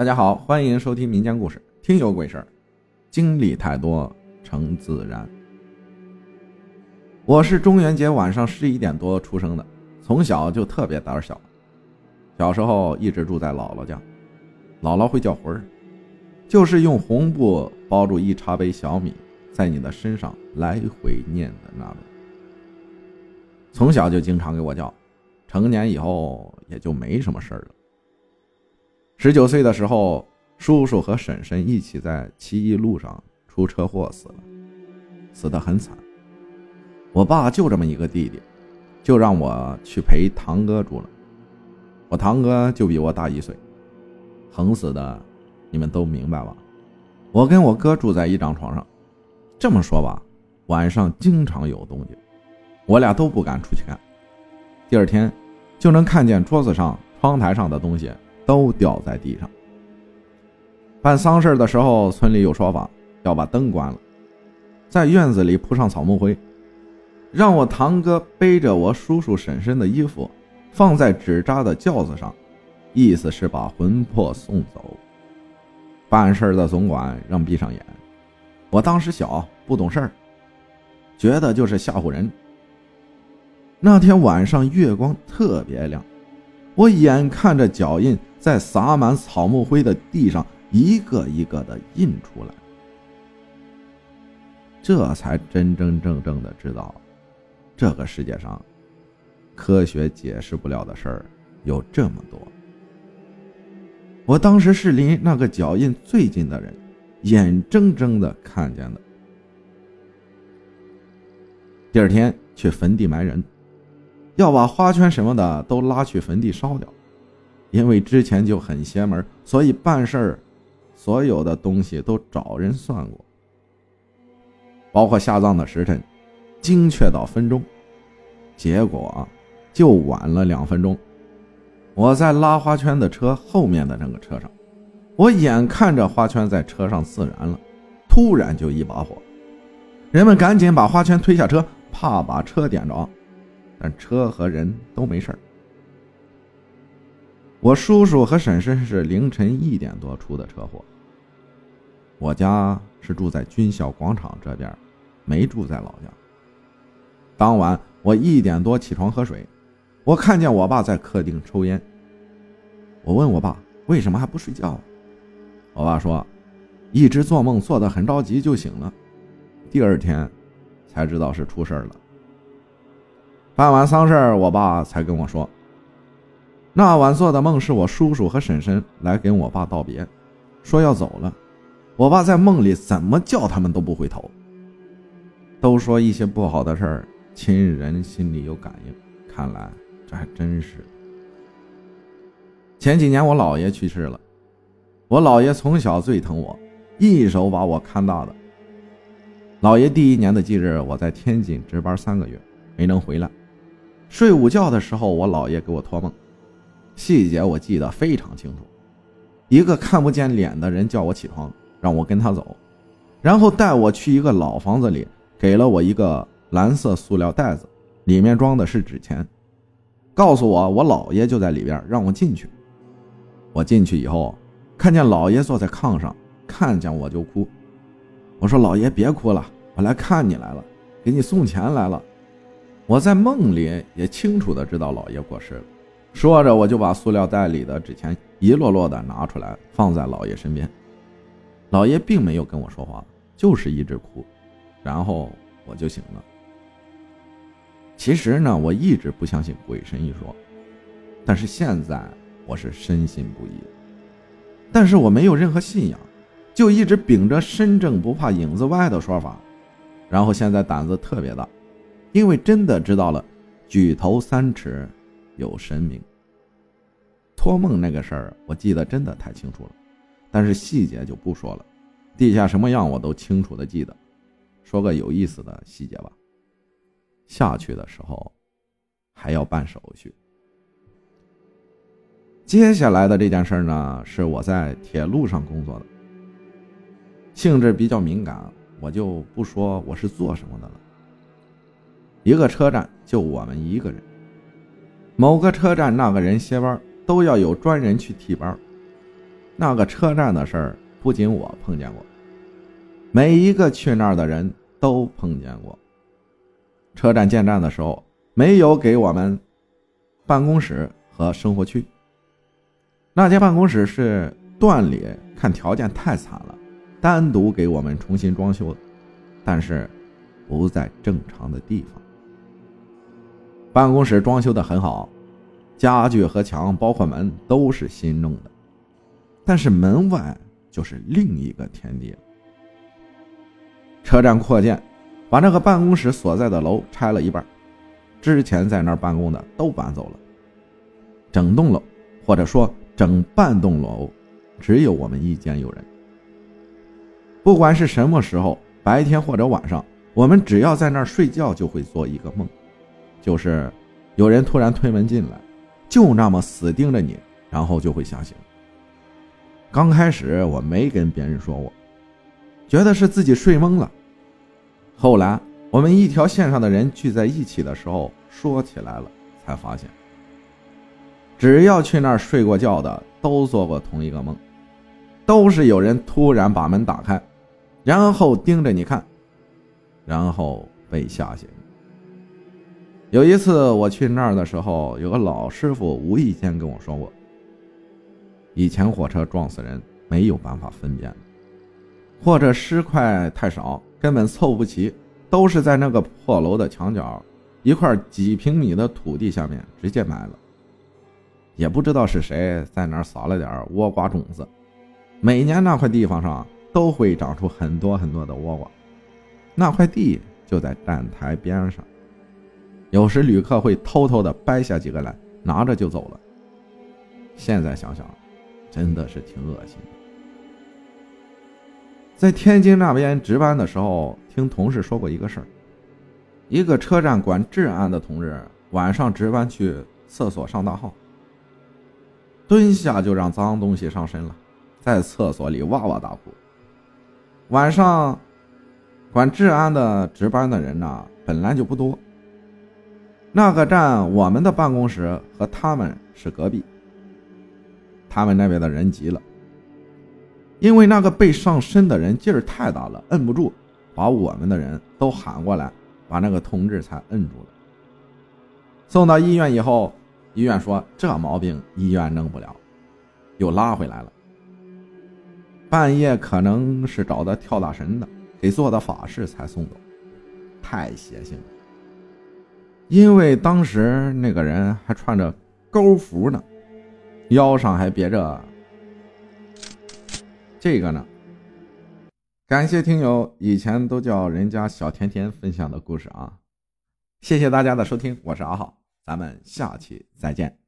大家好，欢迎收听民间故事，听有鬼事儿，经历太多成自然。我是中元节晚上十一点多出生的，从小就特别胆小。小时候一直住在姥姥家，姥姥会叫魂儿，就是用红布包住一茶杯小米，在你的身上来回念的那种。从小就经常给我叫，成年以后也就没什么事儿了。十九岁的时候，叔叔和婶婶一起在七一路上出车祸死了，死得很惨。我爸就这么一个弟弟，就让我去陪堂哥住了。我堂哥就比我大一岁，横死的，你们都明白吧？我跟我哥住在一张床上，这么说吧，晚上经常有动静，我俩都不敢出去看。第二天，就能看见桌子上、窗台上的东西。都掉在地上。办丧事的时候，村里有说法，要把灯关了，在院子里铺上草木灰，让我堂哥背着我叔叔婶婶的衣服，放在纸扎的轿子上，意思是把魂魄送走。办事的总管让闭上眼，我当时小不懂事儿，觉得就是吓唬人。那天晚上月光特别亮。我眼看着脚印在洒满草木灰的地上一个一个的印出来，这才真真正正的知道，这个世界上科学解释不了的事儿有这么多。我当时是离那个脚印最近的人，眼睁睁的看见的。第二天去坟地埋人。要把花圈什么的都拉去坟地烧掉，因为之前就很邪门，所以办事儿，所有的东西都找人算过，包括下葬的时辰，精确到分钟。结果就晚了两分钟。我在拉花圈的车后面的那个车上，我眼看着花圈在车上自燃了，突然就一把火，人们赶紧把花圈推下车，怕把车点着。但车和人都没事我叔叔和婶婶是凌晨一点多出的车祸。我家是住在军校广场这边，没住在老家。当晚我一点多起床喝水，我看见我爸在客厅抽烟。我问我爸为什么还不睡觉？我爸说，一直做梦做得很着急就醒了，第二天才知道是出事了。办完丧事我爸才跟我说，那晚做的梦是我叔叔和婶婶来跟我爸道别，说要走了。我爸在梦里怎么叫他们都不回头。都说一些不好的事儿，亲人心里有感应，看来这还真是。前几年我姥爷去世了，我姥爷从小最疼我，一手把我看大的。姥爷第一年的忌日，我在天津值班三个月，没能回来。睡午觉的时候，我姥爷给我托梦，细节我记得非常清楚。一个看不见脸的人叫我起床，让我跟他走，然后带我去一个老房子里，给了我一个蓝色塑料袋子，里面装的是纸钱，告诉我我姥爷就在里边，让我进去。我进去以后，看见姥爷坐在炕上，看见我就哭。我说：“姥爷别哭了，我来看你来了，给你送钱来了。”我在梦里也清楚的知道老爷过世了，说着我就把塑料袋里的纸钱一摞摞的拿出来放在老爷身边。老爷并没有跟我说话，就是一直哭，然后我就醒了。其实呢，我一直不相信鬼神一说，但是现在我是深信不疑。但是我没有任何信仰，就一直秉着身正不怕影子歪的说法，然后现在胆子特别大。因为真的知道了，举头三尺有神明。托梦那个事儿，我记得真的太清楚了，但是细节就不说了。地下什么样我都清楚的记得。说个有意思的细节吧。下去的时候还要办手续。接下来的这件事呢，是我在铁路上工作的，性质比较敏感，我就不说我是做什么的了。一个车站就我们一个人，某个车站那个人歇班都要有专人去替班。那个车站的事儿，不仅我碰见过，每一个去那儿的人都碰见过。车站建站的时候，没有给我们办公室和生活区。那间办公室是段里看条件太惨了，单独给我们重新装修的，但是不在正常的地方。办公室装修的很好，家具和墙，包括门都是新弄的，但是门外就是另一个天地了。车站扩建，把那个办公室所在的楼拆了一半，之前在那儿办公的都搬走了，整栋楼或者说整半栋楼，只有我们一间有人。不管是什么时候，白天或者晚上，我们只要在那儿睡觉，就会做一个梦。就是有人突然推门进来，就那么死盯着你，然后就会吓醒。刚开始我没跟别人说过，觉得是自己睡懵了。后来我们一条线上的人聚在一起的时候说起来了，才发现，只要去那儿睡过觉的，都做过同一个梦，都是有人突然把门打开，然后盯着你看，然后被吓醒。有一次我去那儿的时候，有个老师傅无意间跟我说过：“以前火车撞死人没有办法分辨，或者尸块太少，根本凑不齐，都是在那个破楼的墙角一块几平米的土地下面直接埋了。也不知道是谁在那儿撒了点倭瓜种子，每年那块地方上都会长出很多很多的倭瓜。那块地就在站台边上。”有时旅客会偷偷的掰下几个来，拿着就走了。现在想想，真的是挺恶心的。在天津那边值班的时候，听同事说过一个事儿：一个车站管治安的同志晚上值班去厕所上大号，蹲下就让脏东西上身了，在厕所里哇哇大哭。晚上管治安的值班的人呢，本来就不多。那个站，我们的办公室和他们是隔壁。他们那边的人急了，因为那个被上身的人劲儿太大了，摁不住，把我们的人都喊过来，把那个同志才摁住了。送到医院以后，医院说这毛病医院弄不了，又拉回来了。半夜可能是找的跳大神的，给做的法事才送走，太邪性了。因为当时那个人还穿着钩服呢，腰上还别着这个呢。感谢听友以前都叫人家小甜甜分享的故事啊，谢谢大家的收听，我是阿浩，咱们下期再见。